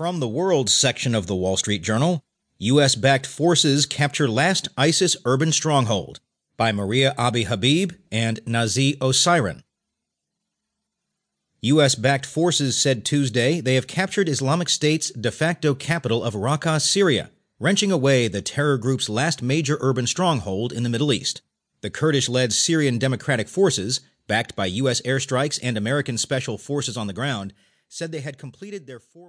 From the World section of the Wall Street Journal, U.S. backed forces capture last ISIS urban stronghold by Maria Abi Habib and Nazih Osseiran. U.S. backed forces said Tuesday they have captured Islamic State's de facto capital of Raqqa, Syria, wrenching away the terror group's last major urban stronghold in the Middle East. The Kurdish led Syrian Democratic Forces, backed by U.S. airstrikes and American special forces on the ground, said they had completed their four